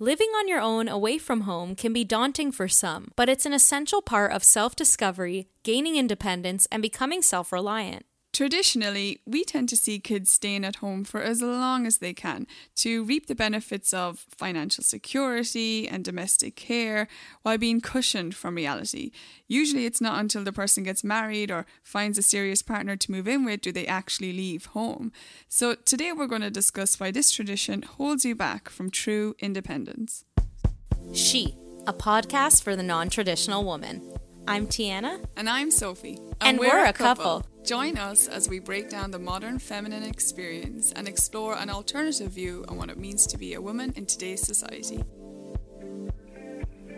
Living on your own away from home can be daunting for some, but it's an essential part of self discovery, gaining independence, and becoming self reliant. Traditionally, we tend to see kids staying at home for as long as they can to reap the benefits of financial security and domestic care while being cushioned from reality. Usually, it's not until the person gets married or finds a serious partner to move in with do they actually leave home. So, today we're going to discuss why this tradition holds you back from true independence. She, a podcast for the non traditional woman. I'm Tiana. And I'm Sophie. And, we're, we're, a couple. couple. Join us as we break down the modern feminine experience and explore an alternative view on what it means to be a woman in today's society.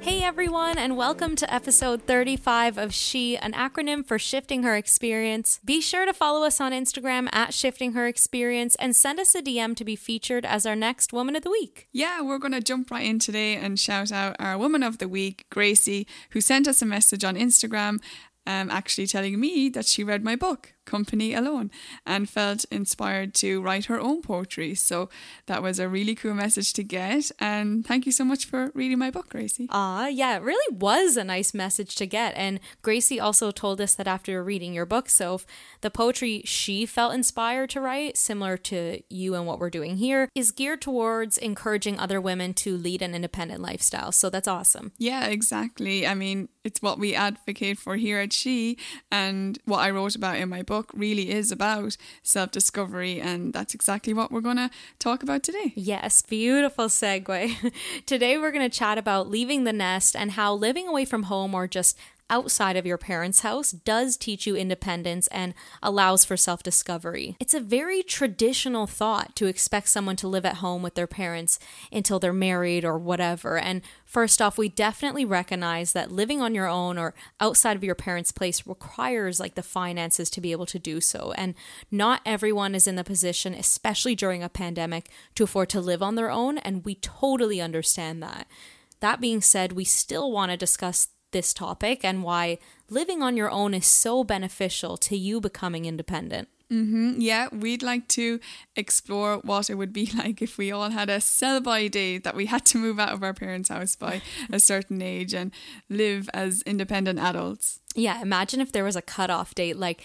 Hey everyone, and welcome to episode 35 of She, an acronym for Shifting Her Experience. Be sure to follow us on Instagram at Shifting Her Experience and send us a DM to be featured as our next Woman of the Week. Yeah, we're going to jump right in today and shout out our Woman of the Week, Gracie, who sent us a message on Instagram um, actually telling me that she read my book company alone and felt inspired to write her own poetry. So that was a really cool message to get. And thank you so much for reading my book, Gracie. Ah, yeah, it really was a nice message to get. And Gracie also told us that after reading your book, so the poetry she felt inspired to write, similar to you and what we're doing here, is geared towards encouraging other women to lead an independent lifestyle. So that's awesome. Yeah, exactly. I mean, it's what we advocate for here at She and what I wrote about in my book book really is about self discovery, and that's exactly what we're going to talk about today. Yes, beautiful segue. today, we're going to chat about leaving the nest and how living away from home or just outside of your parents' house does teach you independence and allows for self discovery. It's a very traditional thought to expect someone to live at home with their parents until they're married or whatever. And first off, we definitely recognize that living on your own or outside of your parents' place requires like the finances to be able to do so. And not everyone is in the position, especially during a pandemic, to afford to live on their own. And we totally understand that. That being said, we still want to discuss this topic and why living on your own is so beneficial to you becoming independent. Mm-hmm. Yeah, we'd like to explore what it would be like if we all had a sell by date that we had to move out of our parents' house by a certain age and live as independent adults. Yeah, imagine if there was a cutoff date like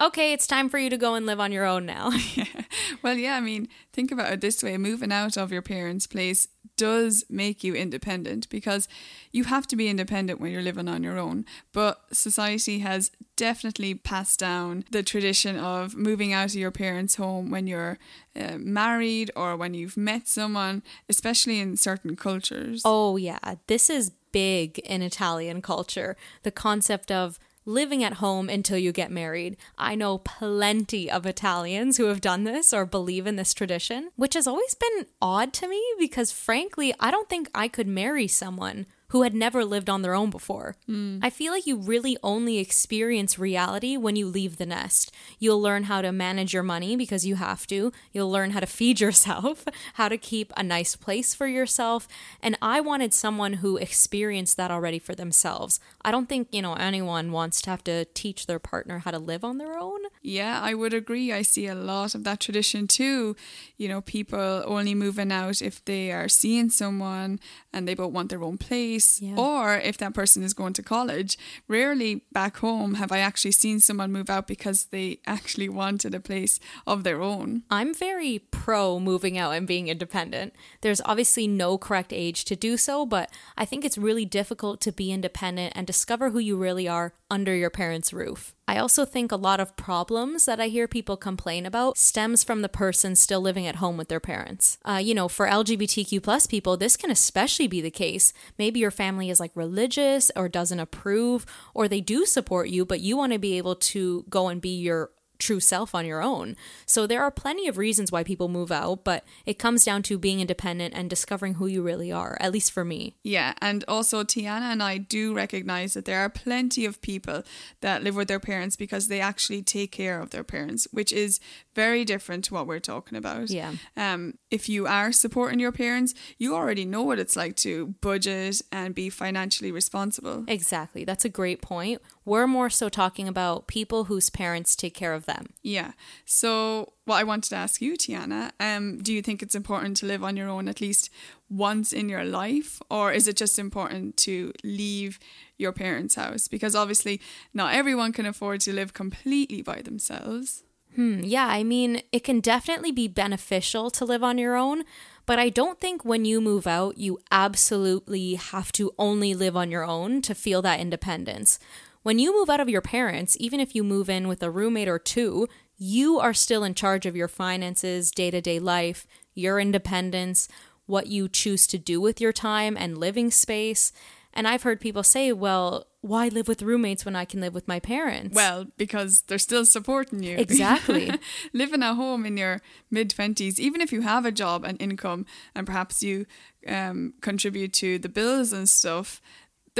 okay, it's time for you to go and live on your own now. yeah. Well, yeah, I mean, think about it this way moving out of your parents' place does make you independent because you have to be independent when you're living on your own. But society has definitely passed down the tradition of moving out of your parents' home when you're uh, married or when you've met someone, especially in certain cultures. Oh, yeah. This is big in Italian culture. The concept of living at home until you get married. I know plenty of Italians who have done this or believe in this tradition, which has always been odd to me because, frankly, I don't think I could marry someone who had never lived on their own before. Mm. I feel like you really only experience reality when you leave the nest. You'll learn how to manage your money because you have to. You'll learn how to feed yourself, how to keep a nice place for yourself. And I wanted someone who experienced that already for themselves. I don't think, you know, anyone wants to have to teach their partner how to live on their own. Yeah, I would agree. I see a lot of that tradition too. You know, people only moving out if they are seeing someone and they both want their own place yeah. or if that person is going to college. Rarely back home have I actually seen someone move out because they actually wanted a place of their own. I'm very pro moving out and being independent. There's obviously no correct age to do so, but I think it's really difficult to be independent and discover who you really are under your parents' roof. I also think a lot of problems that I hear people complain about stems from the person still living at home with their parents. Uh, you know, for LGBTQ plus people, this can especially be the case. Maybe your family is like religious or doesn't approve, or they do support you, but you want to be able to go and be your true self on your own. So there are plenty of reasons why people move out, but it comes down to being independent and discovering who you really are, at least for me. Yeah, and also Tiana and I do recognize that there are plenty of people that live with their parents because they actually take care of their parents, which is very different to what we're talking about. Yeah. Um, if you are supporting your parents, you already know what it's like to budget and be financially responsible. Exactly. That's a great point. We're more so talking about people whose parents take care of them. Yeah. So, what I wanted to ask you, Tiana, um, do you think it's important to live on your own at least once in your life, or is it just important to leave your parents' house? Because obviously, not everyone can afford to live completely by themselves. Hmm, yeah, I mean, it can definitely be beneficial to live on your own, but I don't think when you move out, you absolutely have to only live on your own to feel that independence. When you move out of your parents, even if you move in with a roommate or two, you are still in charge of your finances, day to day life, your independence, what you choose to do with your time and living space. And I've heard people say, well, why live with roommates when I can live with my parents? Well, because they're still supporting you. Exactly. Living at home in your mid 20s, even if you have a job and income and perhaps you um, contribute to the bills and stuff,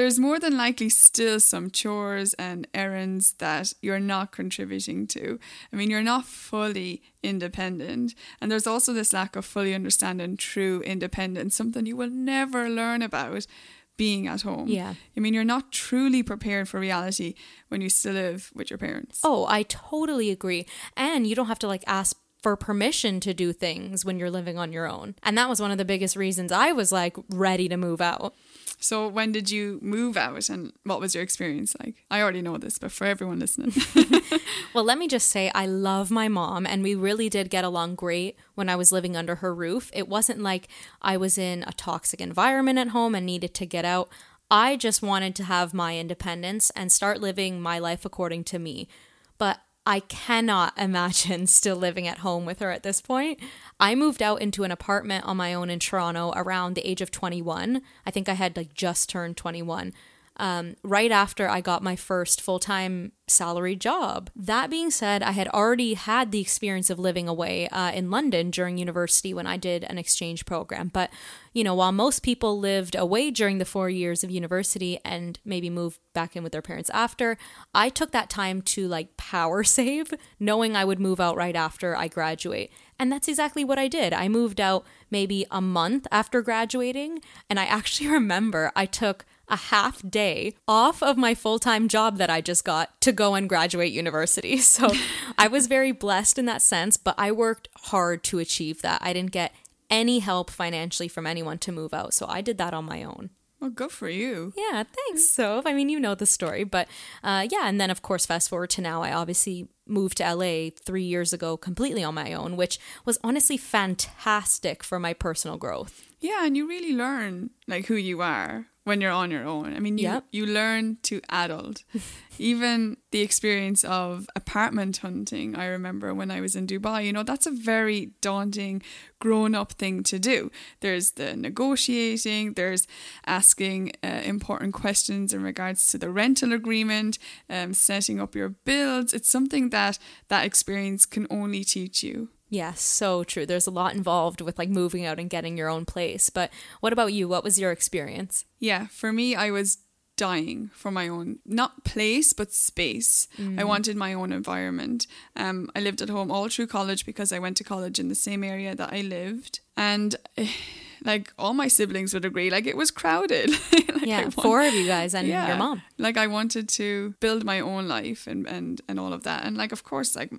there's more than likely still some chores and errands that you're not contributing to. I mean, you're not fully independent. And there's also this lack of fully understanding true independence, something you will never learn about being at home. Yeah. I mean, you're not truly prepared for reality when you still live with your parents. Oh, I totally agree. And you don't have to like ask for permission to do things when you're living on your own. And that was one of the biggest reasons I was like ready to move out. So, when did you move out and what was your experience like? I already know this, but for everyone listening. well, let me just say, I love my mom, and we really did get along great when I was living under her roof. It wasn't like I was in a toxic environment at home and needed to get out. I just wanted to have my independence and start living my life according to me. I cannot imagine still living at home with her at this point. I moved out into an apartment on my own in Toronto around the age of 21. I think I had like just turned 21 um, right after I got my first full time salary job. That being said, I had already had the experience of living away uh, in London during university when I did an exchange program. But, you know, while most people lived away during the four years of university and maybe moved back in with their parents after, I took that time to like power save, knowing I would move out right after I graduate. And that's exactly what I did. I moved out maybe a month after graduating. And I actually remember I took a half day off of my full time job that I just got to go and graduate university. So I was very blessed in that sense, but I worked hard to achieve that. I didn't get any help financially from anyone to move out. So I did that on my own. Well, good for you. Yeah, thanks, So, I mean, you know the story, but uh, yeah, and then of course, fast forward to now, I obviously moved to LA three years ago completely on my own, which was honestly fantastic for my personal growth. Yeah, and you really learn like who you are when you're on your own. I mean, you, yep. you learn to adult. Even the experience of apartment hunting, I remember when I was in Dubai, you know, that's a very daunting grown up thing to do. There's the negotiating, there's asking uh, important questions in regards to the rental agreement, um, setting up your bills. It's something that that experience can only teach you. Yes, so true. There's a lot involved with like moving out and getting your own place. But what about you? What was your experience? Yeah, for me, I was dying for my own not place but space. Mm. I wanted my own environment. Um, I lived at home all through college because I went to college in the same area that I lived, and. like all my siblings would agree like it was crowded like yeah want, four of you guys and yeah, your mom like i wanted to build my own life and and and all of that and like of course like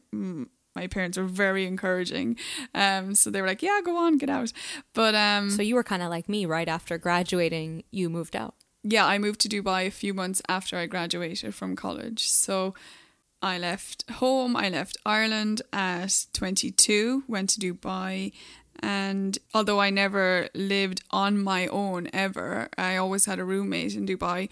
my parents were very encouraging. Um, so they were like, "Yeah, go on, get out." But um, so you were kind of like me. Right after graduating, you moved out. Yeah, I moved to Dubai a few months after I graduated from college. So I left home. I left Ireland at 22. Went to Dubai. And although I never lived on my own ever, I always had a roommate in Dubai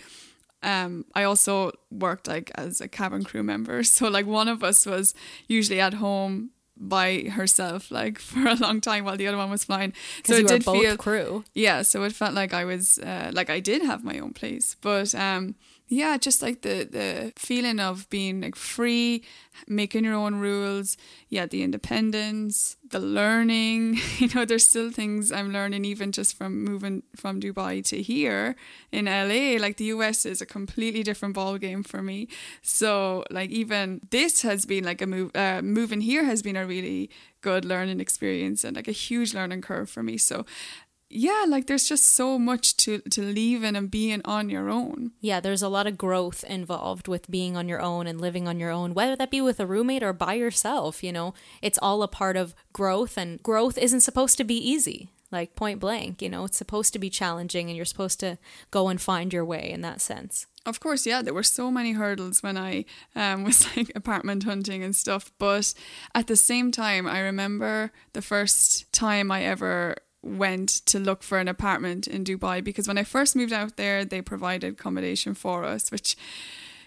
um, I also worked like as a cabin crew member. So like one of us was usually at home by herself like for a long time while the other one was flying. So it did feel crew. Yeah, so it felt like I was uh, like I did have my own place, but um, yeah, just like the the feeling of being like free, making your own rules. Yeah, the independence, the learning. You know, there's still things I'm learning even just from moving from Dubai to here in LA. Like the US is a completely different ball game for me. So like even this has been like a move. Uh, moving here has been a really good learning experience and like a huge learning curve for me. So yeah, like there's just so much to to leaving and being on your own. Yeah, there's a lot of growth involved with being on your own and living on your own, whether that be with a roommate or by yourself, you know. It's all a part of growth and growth isn't supposed to be easy. Like point blank, you know, it's supposed to be challenging and you're supposed to go and find your way in that sense. Of course, yeah, there were so many hurdles when I um, was like apartment hunting and stuff. But at the same time, I remember the first time I ever went to look for an apartment in Dubai because when I first moved out there, they provided accommodation for us, which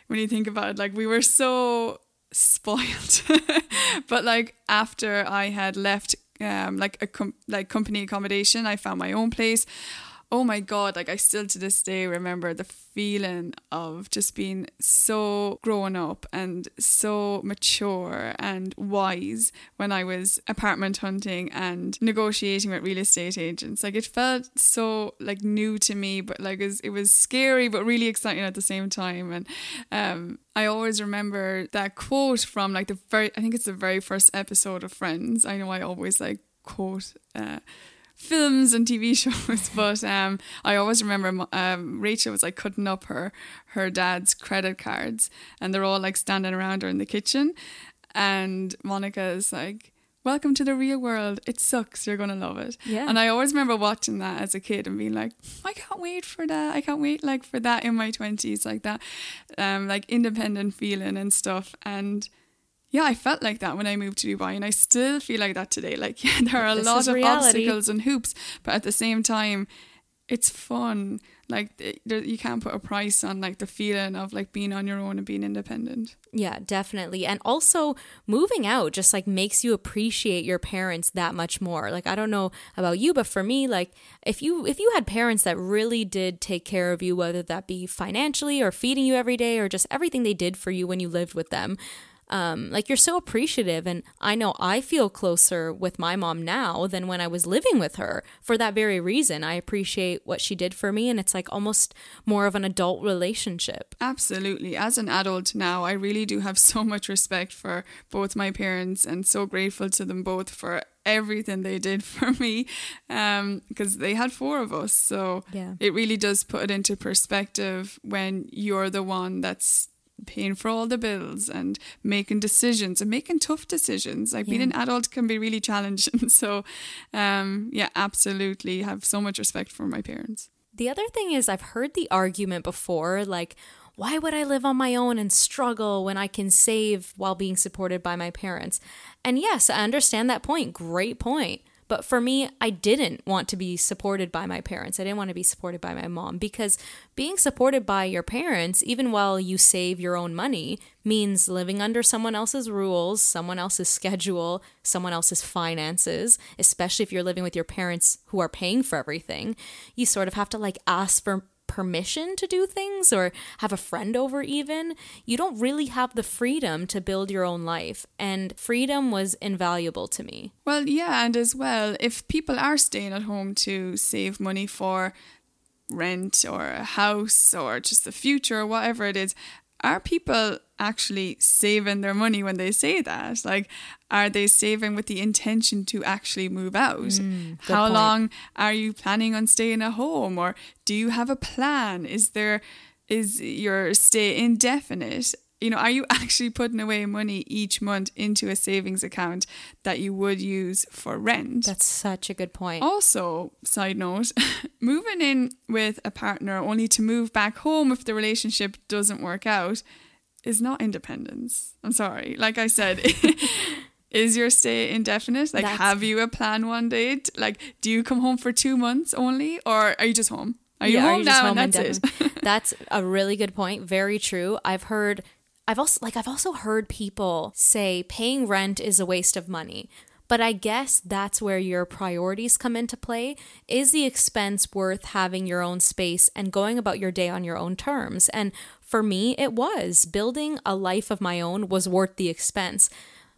when you think about it, like we were so spoiled. but like after I had left um like a com- like company accommodation, I found my own place oh my god like i still to this day remember the feeling of just being so grown up and so mature and wise when i was apartment hunting and negotiating with real estate agents like it felt so like new to me but like it was, it was scary but really exciting at the same time and um I always remember that quote from like the very I think it's the very first episode of Friends. I know I always like quote uh films and TV shows. But um, I always remember um, Rachel was like cutting up her her dad's credit cards, and they're all like standing around her in the kitchen, and Monica is like. Welcome to the real world. It sucks. You're gonna love it. Yeah. And I always remember watching that as a kid and being like, I can't wait for that. I can't wait like for that in my twenties, like that, um, like independent feeling and stuff. And yeah, I felt like that when I moved to Dubai, and I still feel like that today. Like, yeah, there are a This lot of reality. obstacles and hoops, but at the same time, it's fun. Like, eh, th- you can't put a price on like the feeling of like being on your own and being independent. Yeah, definitely. And also moving out just like makes you appreciate your parents that much more. Like I don't know about you, but for me, like if you if you had parents that really did take care of you, whether that be financially or feeding you every day or just everything they did for you when you lived with them, um, like you're so appreciative and i know i feel closer with my mom now than when i was living with her for that very reason i appreciate what she did for me and it's like almost more of an adult relationship Absolutely. As an adult now, I really do have so much respect for both my parents and so grateful to them both for everything they did for me um because they had four of us so Yeah. it really does put it into perspective when you're the one that's paying for all the bills and making decisions and making tough decisions like being Yeah. an adult can be really challenging so um yeah absolutely have so much respect for my parents The other thing is, I've heard the argument before like, why would I live on my own and struggle when I can save while being supported by my parents? And yes, I understand that point. Great point. But for me, I didn't want to be supported by my parents. I didn't want to be supported by my mom because being supported by your parents, even while you save your own money, means living under someone else's rules, someone else's schedule, someone else's finances, especially if you're living with your parents who are paying for everything. You sort of have to like ask for permission to do things or have a friend over even you don't really have the freedom to build your own life. And freedom was invaluable to me. Well, yeah, and as well, if people are staying at home to save money for rent or a house or just the future or whatever it is, are people actually saving their money when they say that? Like, are they saving with the intention to actually move out? Hmm, How point. long are you planning on staying at home? Or do you have a plan? Is there is your stay indefinite? You know, are you actually putting away money each month into a savings account that you would use for rent? that's such a good point Also, side note, moving in with a partner only to move back home if the relationship doesn't work out is not independence. I'm sorry. Like I said, is your stay indefinite? Like, That's- have you a plan one day? Like, do you come home for two months only, or are you just home? Are you Yeah, home just now home that's it? that's a really good point. Very true. I've heard I've also like I've also heard people say paying rent is a waste of money. But I guess that's where your priorities come into play. Is the expense worth having your own space and going about your day on your own terms? And for me, it was. Building a life of my own was worth the expense.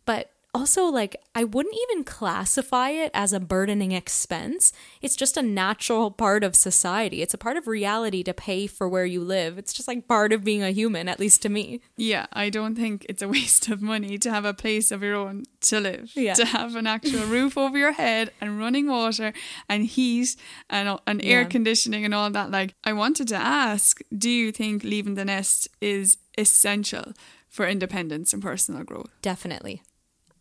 But also, like, I wouldn't even classify it as a burdening expense. It's just a natural part of society. It's a part of reality to pay for where you live. It's just like part of being a human, at least to me. Yeah, I don't think it's a waste of money to have a place of your own to live, Yeah. to have an actual roof over your head and running water and heat and, and air Yeah. conditioning and all that. Like, I wanted to ask do you think leaving the nest is essential for independence and personal growth? Definitely.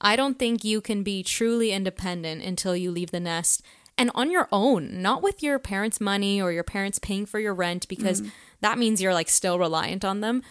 I don't think you can be truly independent until you leave the nest and on your own, not with your parents' money or your parents paying for your rent, because mm. that means you're like still reliant on them.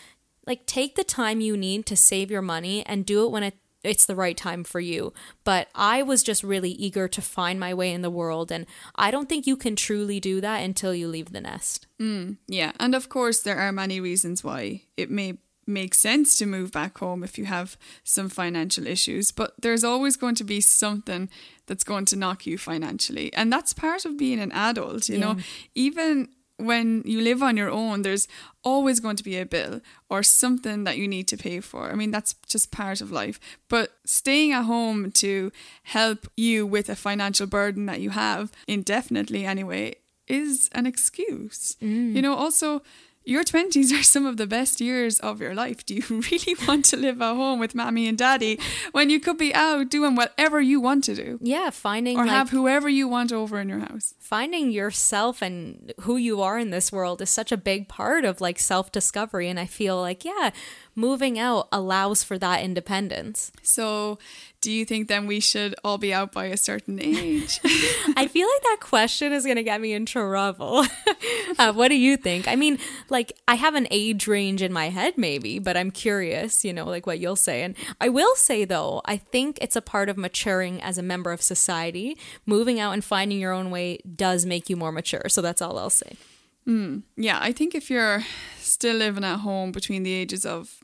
Like, take the time you need to save your money and do it when it, it's the right time for you. But I was just really eager to find my way in the world, and I don't think you can truly do that until you leave the nest. Mm, yeah, and of course, there are many reasons why it may make sense to move back home if you have some financial issues, but there's always going to be something that's going to knock you financially. And that's part of being an adult, you know, even when you live on your own, there's always going to be a bill or something that you need to pay for. I mean, that's just part of life. But staying at home to help you with a financial burden that you have, indefinitely anyway, is an excuse. Mm. You know, also, your 20s are some of the best years of your life. Do you really want to live at home with mommy and daddy when you could be out doing whatever you want to do? Yeah, finding Or like, have whoever you want over in your house. finding yourself and who you are in this world is such a big part of like self discovery. And I feel like, yeah, moving out allows for that independence. So, do you think then we should all be out by a certain age? I feel like that question is going to get me in trouble. uh, what do you think? I mean, like, I have an age range in my head, maybe, but I'm curious, you know, like what you'll say. And I will say, though, I think it's a part of maturing as a member of society. Moving out and finding your own way does make you more mature. So that's all I'll say. Mm. yeah, I think if you're still living at home between the ages of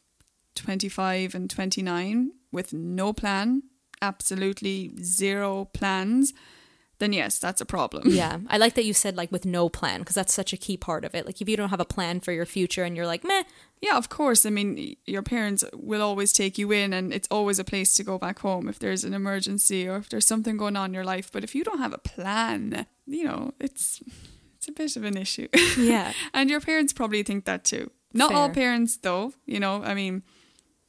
25 and 29 with no plan, absolutely zero plans, then yes, that's a problem. Yeah, I like that you said like with no plan because that's such a key part of it. Like if you don't have a plan for your future and you're like, meh, Yeah, of course. I mean, your parents will always take you in, and it's always a place to go back home if there's an emergency or if there's something going on in your life. But if you don't have a plan, you know, it's it's a bit of an issue. yeah, and your parents probably think that too. Not all parents, though. You know, I mean,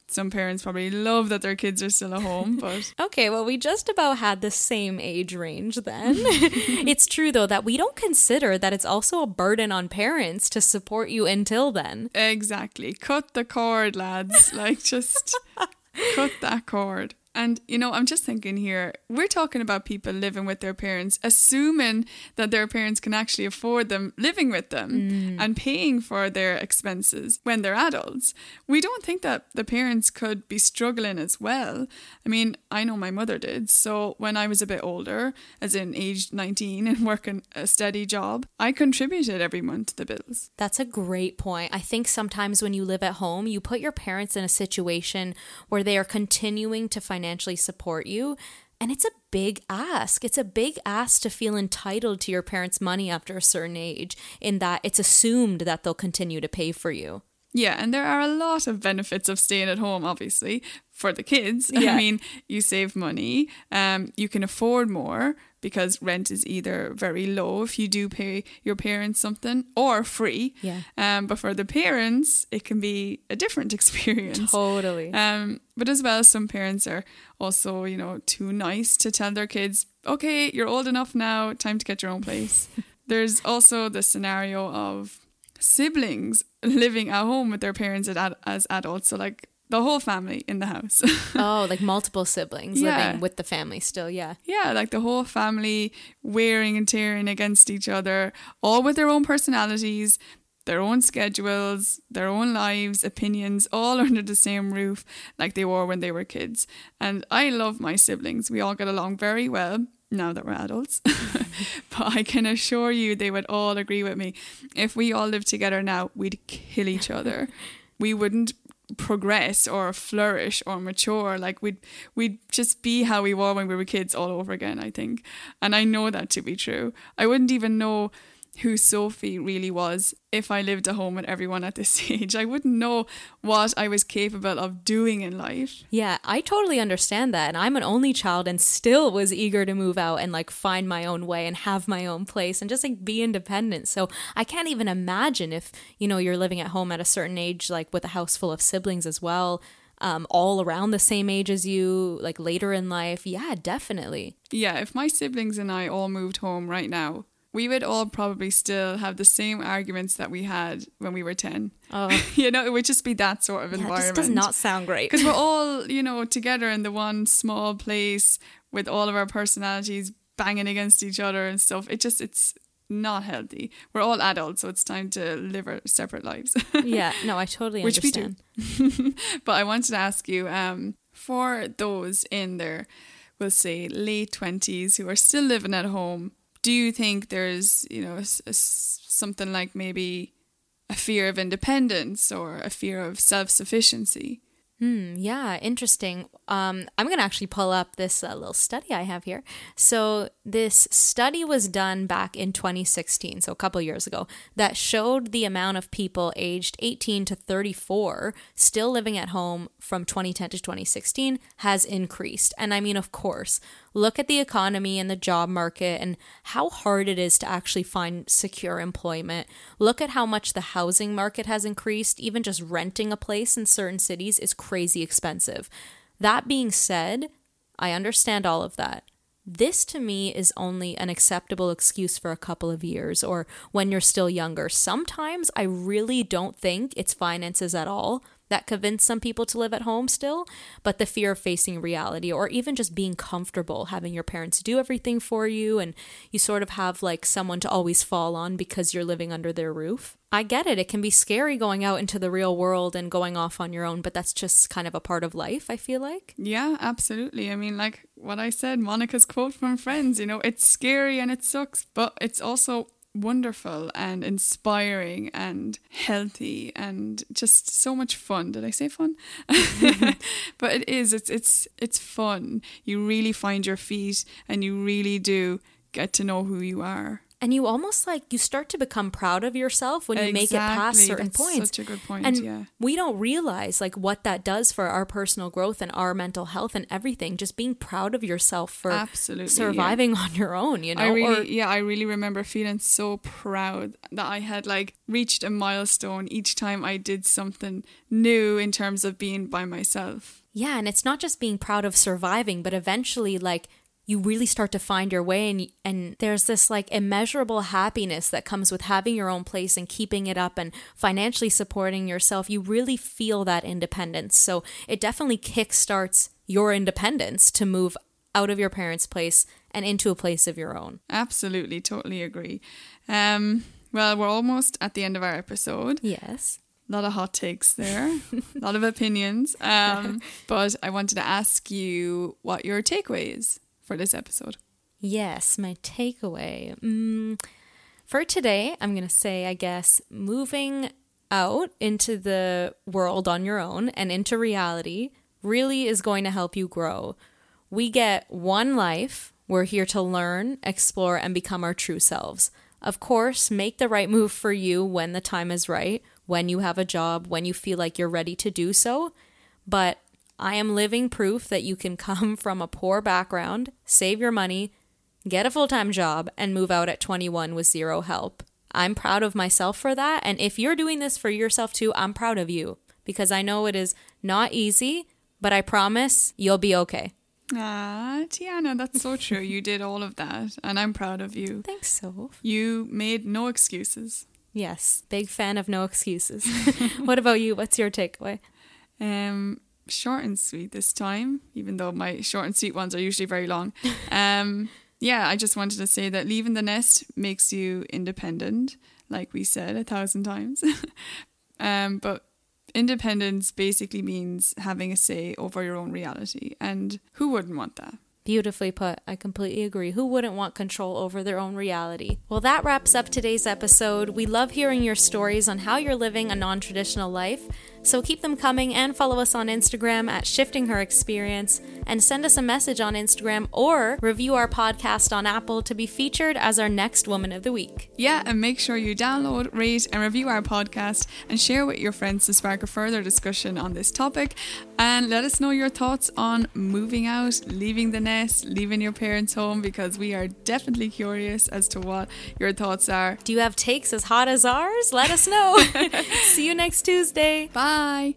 some parents probably love that their kids are still at home, but Okay, well, we just about had the same age range then. it's true, though, that we don't consider that it's also a burden on parents to support you until then. exactly. Cut the cord, lads. Like, just cut that cord. And, you know, I'm just thinking here, we're talking about people living with their parents, assuming that their parents can actually afford them living with them mm. and paying for their expenses when they're adults. We don't think that the parents could be struggling as well. I mean, I know my mother did. So when I was a bit older, as in aged 19 and working a steady job, I contributed every month to the bills. That's a great point. I think sometimes when you live at home, you put your parents in a situation where they are continuing to financially support you. And it's a big ask. It's a big ask to feel entitled to your parents' money after a certain age, in that it's assumed that they'll continue to pay for you. Yeah, and there are a lot of benefits of staying at home, obviously, for the kids. Yeah. I mean, you save money, um, you can afford more because rent is either very low if you do pay your parents something or free. Yeah. Um, but for the parents, it can be a different experience. Totally. Um, but as well, some parents are also, you know, too nice to tell their kids, okay, you're old enough now, time to get your own place. There's also the scenario of siblings living at home with their parents as adults. So, like, the whole family in the house. oh, like multiple siblings Yeah. living with the family still. Yeah. yeah, like the whole family wearing and tearing against each other, all with their own personalities, their own schedules, their own lives, opinions, all under the same roof, like they were when they were kids. And I love my siblings. We all get along very well now that we're adults. but I can assure you they would all agree with me. If we all lived together now, we'd kill each other. we wouldn't progress or flourish or mature like we'd we'd just be how we were when we were kids all over again i think and i know that to be true i wouldn't even know who Sophie really was if I lived at home with everyone at this age. I wouldn't know what I was capable of doing in life. Yeah, I totally understand that. And I'm an only child and still was eager to move out and like find my own way and have my own place and just like be independent. So I can't even imagine if, you know, you're living at home at a certain age, like with a house full of siblings as well. Um, all around the same age as you, like later in life. Yeah, definitely. Yeah, if my siblings and I all moved home right now, we would all probably still have the same arguments that we had when we were 10. Oh. you know, it would just be that sort of Yeah, environment. this does not sound great. Because we're all, you know, together in the one small place with all of our personalities banging against each other and stuff. It just, it's not healthy. We're all adults, so it's time to live our separate lives. yeah, no, I totally Which we do. understand. but I wanted to ask you, um, for those in their, we'll say, late 20s who are still living at home, do you think there's, you know, s- s- something like maybe a fear of independence or a fear of self sufficiency? Hmm, yeah, interesting. Um, I'm going to actually pull up this uh, little study I have here. So, this study was done back in 2016, so a couple years ago, that showed the amount of people aged 18 to 34 still living at home from 2010 to 2016 has increased. And I mean, of course, look at the economy and the job market and how hard it is to actually find secure employment. Look at how much the housing market has increased. Even just renting a place in certain cities is crazy expensive. That being said, I understand all of that. This to me is only an acceptable excuse for a couple of years or when you're still younger. Sometimes I really don't think it's finances at all that convince some people to live at home still, but the fear of facing reality or even just being comfortable having your parents do everything for you and you sort of have like someone to always fall on because you're living under their roof. I get it. It can be scary going out into the real world and going off on your own, but that's just kind of a part of life, I feel like. Yeah, absolutely. I mean, like what I said, Monica's quote from Friends, you know, it's scary and it sucks, but it's also wonderful and inspiring and healthy and just so much fun. Did I say fun? Mm-hmm. but it is. It's it's it's fun. You really find your feet and you really do get to know who you are. And you almost like you start to become proud of yourself when you make it past certain That's points. Such a good point. and yeah. we don't realize like what that does for our personal growth and our mental health and everything. Just being proud of yourself for Absolutely, yeah. surviving on your own, you know. I really, or yeah, I really remember feeling so proud that I had like reached a milestone each time I did something new in terms of being by myself. Yeah, and it's not just being proud of surviving, but eventually like you really start to find your way and and there's this like immeasurable happiness that comes with having your own place and keeping it up and financially supporting yourself. You really feel that independence. So it definitely kickstarts your independence to move out of your parents' place and into a place of your own. Absolutely, totally agree. Um, well, we're almost at the end of our episode. Yes. A lot of hot takes there, a lot of opinions. Um, but I wanted to ask you what your takeaway is for this episode. Yes, my takeaway. Mm, for today, I'm going to say, I guess, moving out into the world on your own and into reality really is going to help you grow. We get one life. We're here to learn, explore, and become our true selves. Of course, make the right move for you when the time is right, when you have a job, when you feel like you're ready to do so. But I am living proof that you can come from a poor background, save your money, get a full time job, and move out at 21 with zero help. I'm proud of myself for that. And if you're doing this for yourself too, I'm proud of you because I know it is not easy, but I promise you'll be okay. Ah, Tiana, that's so true. You did all of that, and I'm proud of you. Thanks, so. You made no excuses. Yes, big fan of no excuses. what about you? What's your takeaway? Um, short and sweet this time, even though my short and sweet ones are usually very long. Um, yeah, I just wanted to say that leaving the nest makes you independent, like we said a thousand times. um, but independence basically means having a say over your own reality, and who wouldn't want that? Beautifully put. I completely agree. Who wouldn't want control over their own reality? Well, that wraps up today's episode. We love hearing your stories on how you're living a non traditional life. So keep them coming and follow us on Instagram at Shifting Her Experience. And send us a message on Instagram or review our podcast on Apple to be featured as our next Woman of the Week. Yeah, and make sure you download, rate, and review our podcast and share with your friends to spark a further discussion on this topic. And let us know your thoughts on moving out, leaving the nest, leaving your parents' home, because we are definitely curious as to what your thoughts are. Do you have takes as hot as ours? Let us know. See you next Tuesday. Bye.